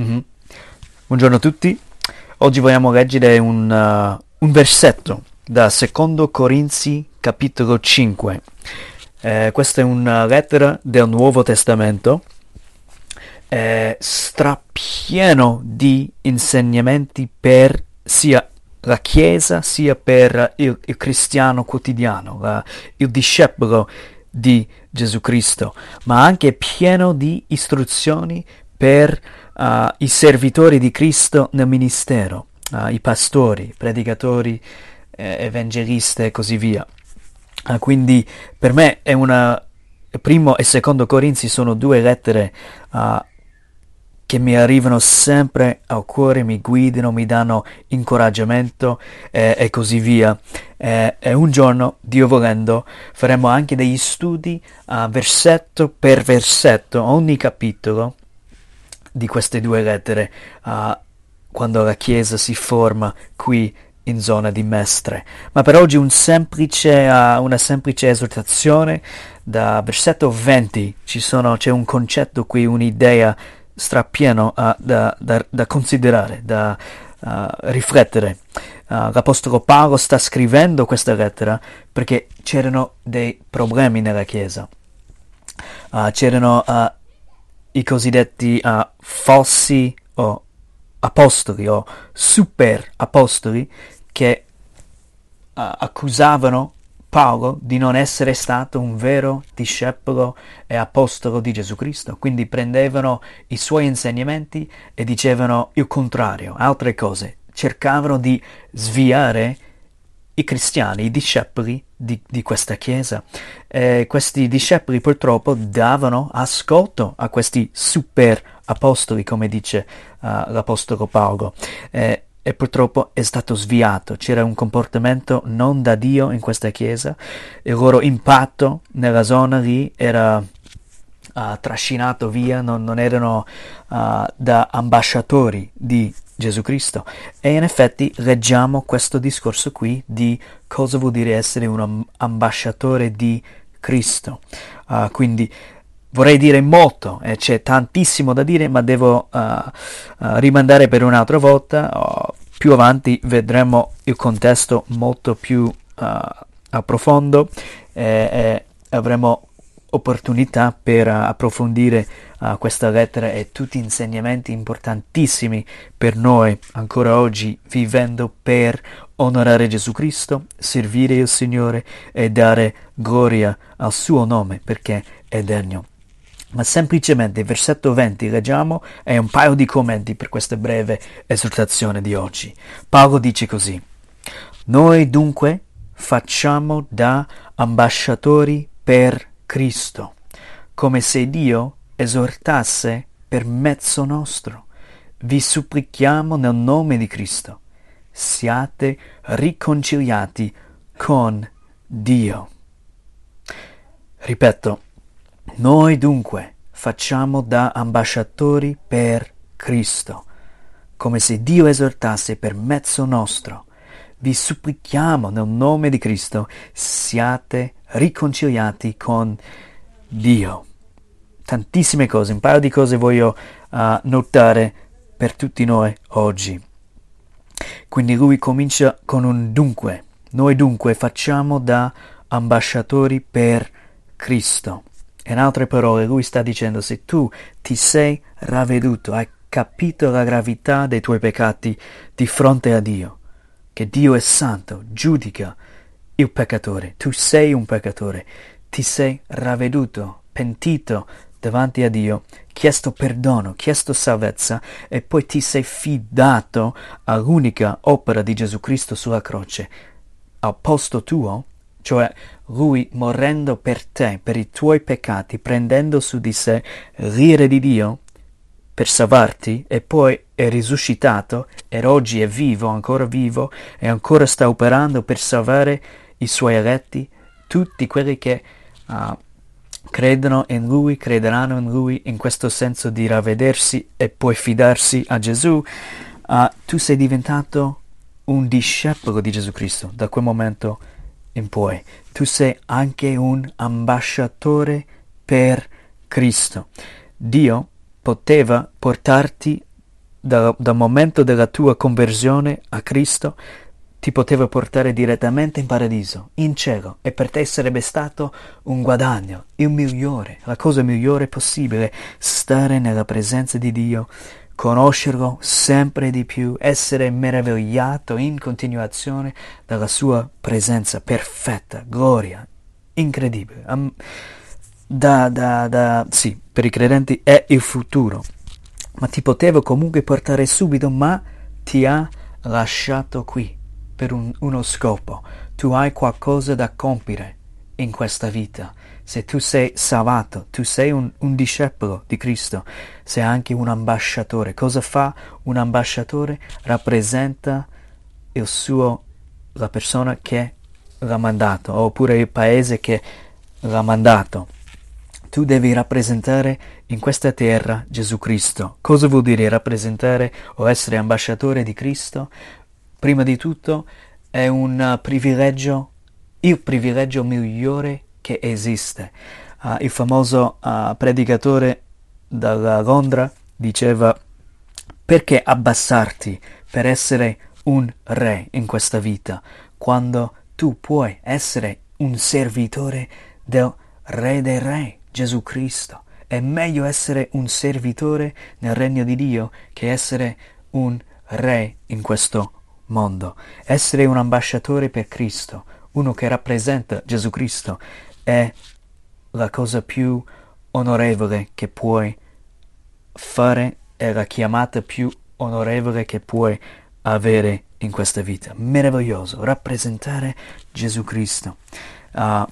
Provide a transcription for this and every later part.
Mm-hmm. Buongiorno a tutti. Oggi vogliamo leggere un, uh, un versetto da Secondo Corinzi capitolo 5. Eh, questa è una lettera del Nuovo Testamento, eh, strapieno di insegnamenti per sia la Chiesa sia per il, il cristiano quotidiano, la, il discepolo di Gesù Cristo, ma anche pieno di istruzioni per uh, i servitori di Cristo nel ministero, uh, i pastori, predicatori, eh, evangelisti e così via. Uh, quindi per me è una... Primo e secondo Corinzi sono due lettere che mi arrivano sempre al cuore, mi guidano, mi danno incoraggiamento eh, e così via. Eh, e un giorno, Dio volendo, faremo anche degli studi uh, versetto per versetto, ogni capitolo, di queste due lettere uh, quando la Chiesa si forma qui in zona di Mestre. Ma per oggi un semplice, uh, una semplice esortazione da versetto 20 sono, c'è un concetto qui, un'idea strapieno uh, da, da, da, considerare, da uh, riflettere. L'Apostolo Paolo sta scrivendo questa lettera perché c'erano dei problemi nella Chiesa. c'erano i cosiddetti uh, falsi o apostoli o super apostoli che uh, accusavano Paolo di non essere stato un vero discepolo e apostolo di Gesù Cristo, quindi prendevano i suoi insegnamenti e dicevano il contrario, altre cose, cercavano di sviare i cristiani, i discepoli di, di questa chiesa. Eh, questi discepoli purtroppo davano ascolto a questi super apostoli, come dice uh, l'apostolo Paolo. Eh, e purtroppo è stato sviato, c'era un comportamento non da Dio in questa chiesa, il loro impatto nella zona lì era uh, trascinato via, non, non erano uh, da ambasciatori di Gesù Cristo. E in effetti leggiamo questo discorso qui di cosa vuol dire essere un ambasciatore di Cristo. Uh, quindi vorrei dire molto, e c'è tantissimo da dire, ma devo uh, rimandare per un'altra volta. più avanti vedremo il contesto molto più a profondo e, e avremo opportunità per uh, approfondire uh, questa lettera e tutti insegnamenti importantissimi per noi ancora oggi vivendo per onorare Gesù Cristo, servire il Signore e dare gloria al suo nome perché è degno. Ma semplicemente il versetto 20 leggiamo e un paio di commenti per questa breve esortazione di oggi. Paolo dice così: Noi dunque facciamo da ambasciatori per Cristo, come se Dio esortasse per mezzo nostro. Vi supplichiamo nel nome di Cristo, siate riconciliati con Dio. Ripeto, noi dunque facciamo da ambasciatori per Cristo, come se Dio esortasse per mezzo nostro. Vi supplichiamo nel nome di Cristo, siate riconciliati con Dio. Tantissime cose, un paio di cose voglio uh, notare per tutti noi oggi. Quindi lui comincia con un dunque. Noi dunque facciamo da ambasciatori per Cristo. In altre parole, lui sta dicendo, se tu ti sei ravveduto, hai capito la gravità dei tuoi peccati di fronte a Dio, che Dio è santo, giudica il peccatore, tu sei un peccatore, ti sei ravveduto, pentito davanti a Dio, chiesto perdono, chiesto salvezza e poi ti sei fidato all'unica opera di Gesù Cristo sulla croce, al posto tuo, cioè lui morendo per te, per i tuoi peccati, prendendo su di sé l'ire di Dio per salvarti e poi è risuscitato e oggi è vivo, ancora vivo e ancora sta operando per salvare i suoi eletti, tutti quelli che uh, credono in Lui, crederanno in Lui, in questo senso di ravvedersi e poi fidarsi a Gesù, uh, tu sei diventato un discepolo di Gesù Cristo da quel momento in poi. Tu sei anche un ambasciatore per Cristo. Dio poteva portarti dal, dal momento della tua conversione a Cristo ti poteva portare direttamente in paradiso, in cielo, e per te sarebbe stato un guadagno, il migliore, la cosa migliore possibile, stare nella presenza di Dio, conoscerlo sempre di più, essere meravigliato in continuazione dalla sua presenza perfetta, gloria, incredibile. Da, da, da, sì, per i credenti è il futuro, ma ti potevo comunque portare subito, ma ti ha lasciato qui per un, uno scopo. Tu hai qualcosa da compiere in questa vita. Se tu sei salvato, tu sei un, un discepolo di Cristo, sei anche un ambasciatore. Cosa fa un ambasciatore? Rappresenta il suo, la persona che l'ha mandato, oppure il paese che l'ha mandato. Tu devi rappresentare in questa terra Gesù Cristo. Cosa vuol dire rappresentare o essere ambasciatore di Cristo? Prima di tutto è un privilegio, il privilegio migliore che esiste. Uh, il famoso uh, predicatore da Londra diceva perché abbassarti per essere un re in questa vita quando tu puoi essere un servitore del re dei re, Gesù Cristo. È meglio essere un servitore nel regno di Dio che essere un re in questo mondo. Essere un ambasciatore per Cristo, uno che rappresenta Gesù Cristo, è la cosa più onorevole che puoi fare, è la chiamata più onorevole che puoi avere in questa vita. Meraviglioso, rappresentare Gesù Cristo. Uh,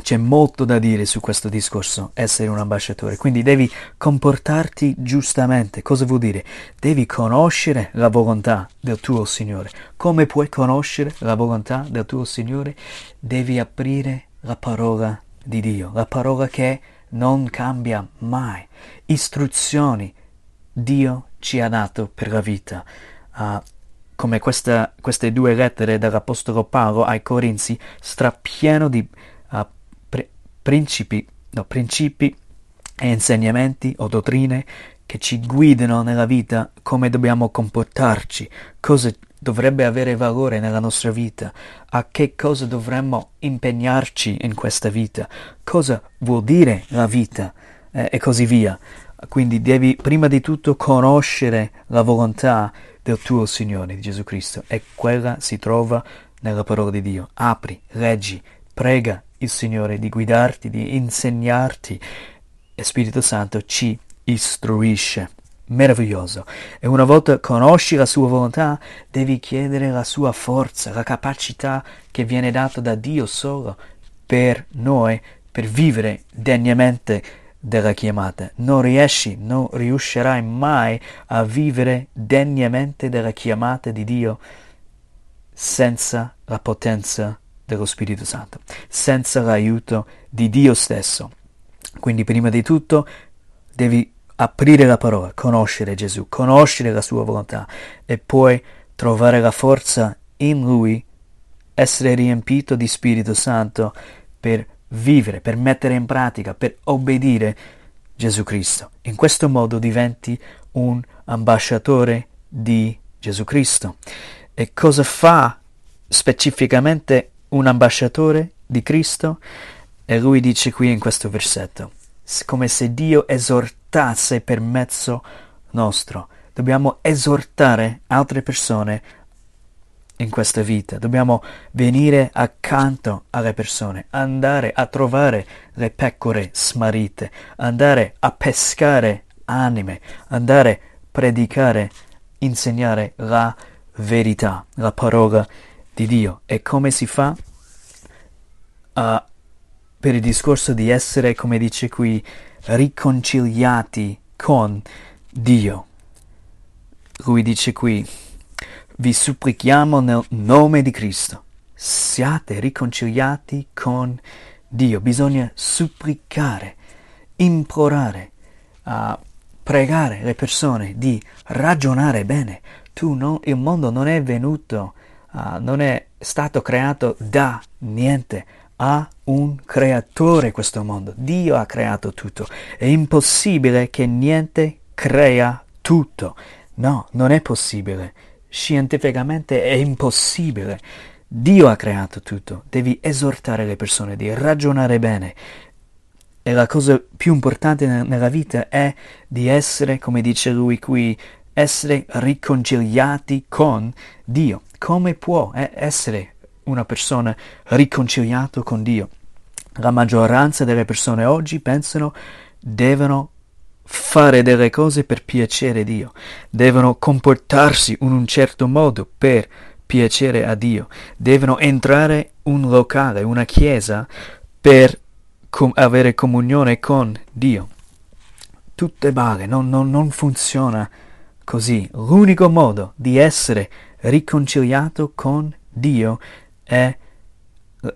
c'è molto da dire su questo discorso, essere un ambasciatore, quindi devi comportarti giustamente. Cosa vuol dire? Devi conoscere la volontà del tuo Signore. Come puoi conoscere la volontà del tuo Signore? Devi aprire la parola di Dio, la parola che non cambia mai. Istruzioni Dio ci ha dato per la vita. Uh, come questa, queste due lettere dell'Apostolo Paolo ai Corinzi, strapieno di principi, no, principi e insegnamenti o dottrine che ci guidano nella vita, come dobbiamo comportarci, cosa dovrebbe avere valore nella nostra vita, a che cosa dovremmo impegnarci in questa vita, cosa vuol dire la vita eh, e così via. Quindi devi prima di tutto conoscere la volontà del tuo Signore, di Gesù Cristo, e quella si trova nella parola di Dio. Apri, leggi, prega il Signore di guidarti, di insegnarti e Spirito Santo ci istruisce. Meraviglioso. E una volta conosci la sua volontà, devi chiedere la sua forza, la capacità che viene data da Dio solo per noi, per vivere degnamente della chiamata. Non riesci, non riuscirai mai a vivere degnamente della chiamata di Dio senza la potenza dello Spirito Santo, senza l'aiuto di Dio stesso. Quindi prima di tutto devi aprire la parola, conoscere Gesù, conoscere la sua volontà e poi trovare la forza in Lui, essere riempito di Spirito Santo per vivere, per mettere in pratica, per obbedire Gesù Cristo. In questo modo diventi un ambasciatore di Gesù Cristo. E cosa fa specificamente un ambasciatore di Cristo e lui dice qui in questo versetto, come se Dio esortasse per mezzo nostro. Dobbiamo esortare altre persone in questa vita, dobbiamo venire accanto alle persone, andare a trovare le pecore smarrite, andare a pescare anime, andare a predicare, insegnare la verità, la parola di Dio. E come si fa? Uh, per il discorso di essere, come dice qui, riconciliati con Dio. Lui dice qui, vi supplichiamo nel nome di Cristo, siate riconciliati con Dio. Bisogna supplicare, implorare, uh, pregare le persone di ragionare bene. Tu non, il mondo non è venuto uh, non è stato creato da niente, ha un creatore questo mondo, Dio ha creato tutto, è impossibile che niente crea tutto, No, non è possibile. Scientificamente è impossibile. Dio ha creato tutto. Devi esortare le persone, di ragionare bene. E la cosa più importante nella vita è di essere, come dice lui qui, essere riconciliati con Dio. Come può eh, essere una persona riconciliata con Dio? La maggioranza delle persone oggi pensano devono fare delle cose per piacere Dio, devono comportarsi in un certo modo per piacere a Dio, devono entrare un locale, una chiesa per com- avere comunione con Dio. Tutte balle, non, non, non funziona così. L'unico modo di essere riconciliato con Dio è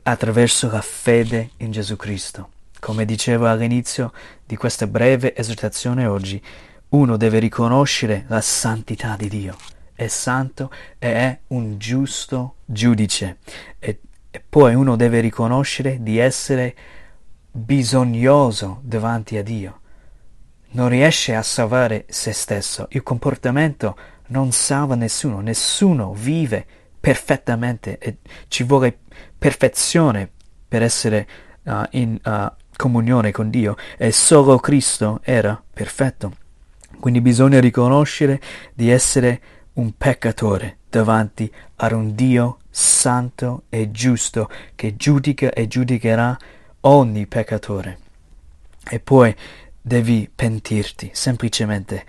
attraverso la fede in Gesù Cristo. Come dicevo all'inizio di questa breve esortazione oggi, uno deve riconoscere la santità di Dio. È santo e è un giusto giudice. E, e poi uno deve riconoscere di essere bisognoso davanti a Dio. Non riesce a salvare se stesso. Il comportamento non salva nessuno. Nessuno vive perfettamente e ci vuole perfezione per essere uh, in uh, comunione con Dio e solo Cristo era perfetto. Quindi bisogna riconoscere di essere un peccatore davanti a un Dio santo e giusto che giudica e giudicherà ogni peccatore. E poi devi pentirti, semplicemente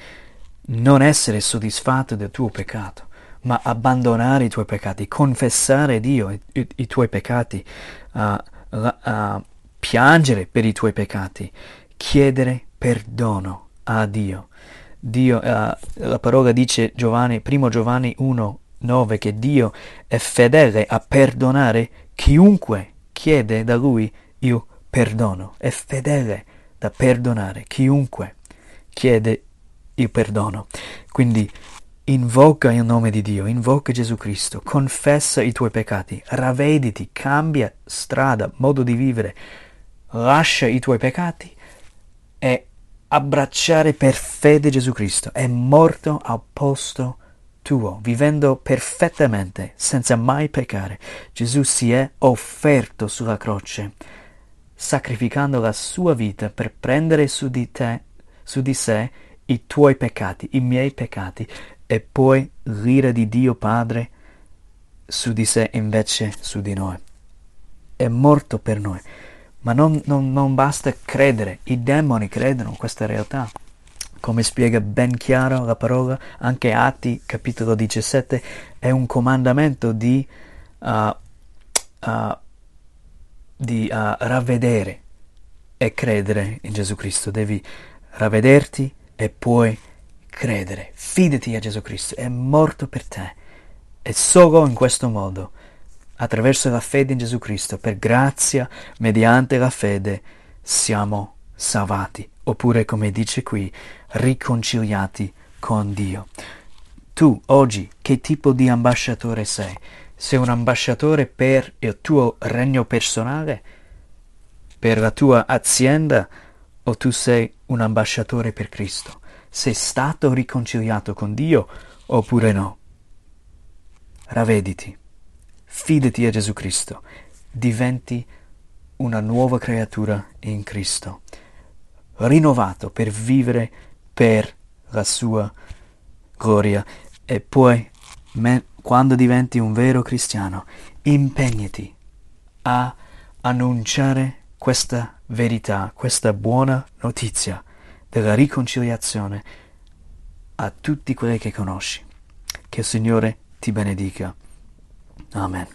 non essere soddisfatto del tuo peccato, ma abbandonare i tuoi peccati, confessare Dio i, i, i tuoi peccati, uh, uh, piangere per i tuoi peccati, chiedere perdono a Dio. Dio uh, la parola dice Giovanni, 1 Giovanni 1, 9 che Dio è fedele a perdonare chiunque chiede da lui io perdono, è fedele da perdonare chiunque chiede il perdono. Quindi invoca il nome di Dio, invoca Gesù Cristo, confessa i tuoi peccati, ravvediti, cambia strada, modo di vivere, lascia i tuoi peccati e abbracciare per fede Gesù Cristo. È morto al posto tuo, vivendo perfettamente, senza mai peccare. Gesù si è offerto sulla croce sacrificando la sua vita per prendere su di te, su di sé, i tuoi peccati, i miei peccati, e poi l'ira di Dio Padre su di sé invece su di noi. È morto per noi, ma non, non, non basta credere, i demoni credono in questa realtà. Come spiega ben chiaro la parola, anche Atti capitolo 17 è un comandamento di uh, uh, di uh, ravvedere e credere in Gesù Cristo. Devi ravvederti e poi credere. Fidati a Gesù Cristo, è morto per te. E solo in questo modo, attraverso la fede in Gesù Cristo, per grazia, mediante la fede, siamo salvati. Oppure, come dice qui, riconciliati con Dio. Tu oggi che tipo di ambasciatore sei? Sei un ambasciatore per il tuo regno personale, per la tua azienda, o tu sei un ambasciatore per Cristo? Sei stato riconciliato con Dio oppure no? Ravvediti, fidati a Gesù Cristo, diventi una nuova creatura in Cristo, rinnovato per vivere per la sua gloria e poi me- quando diventi un vero cristiano, impegnati a annunciare questa verità, questa buona notizia della riconciliazione a tutti quelli che conosci. Che il Signore ti benedica. Amen.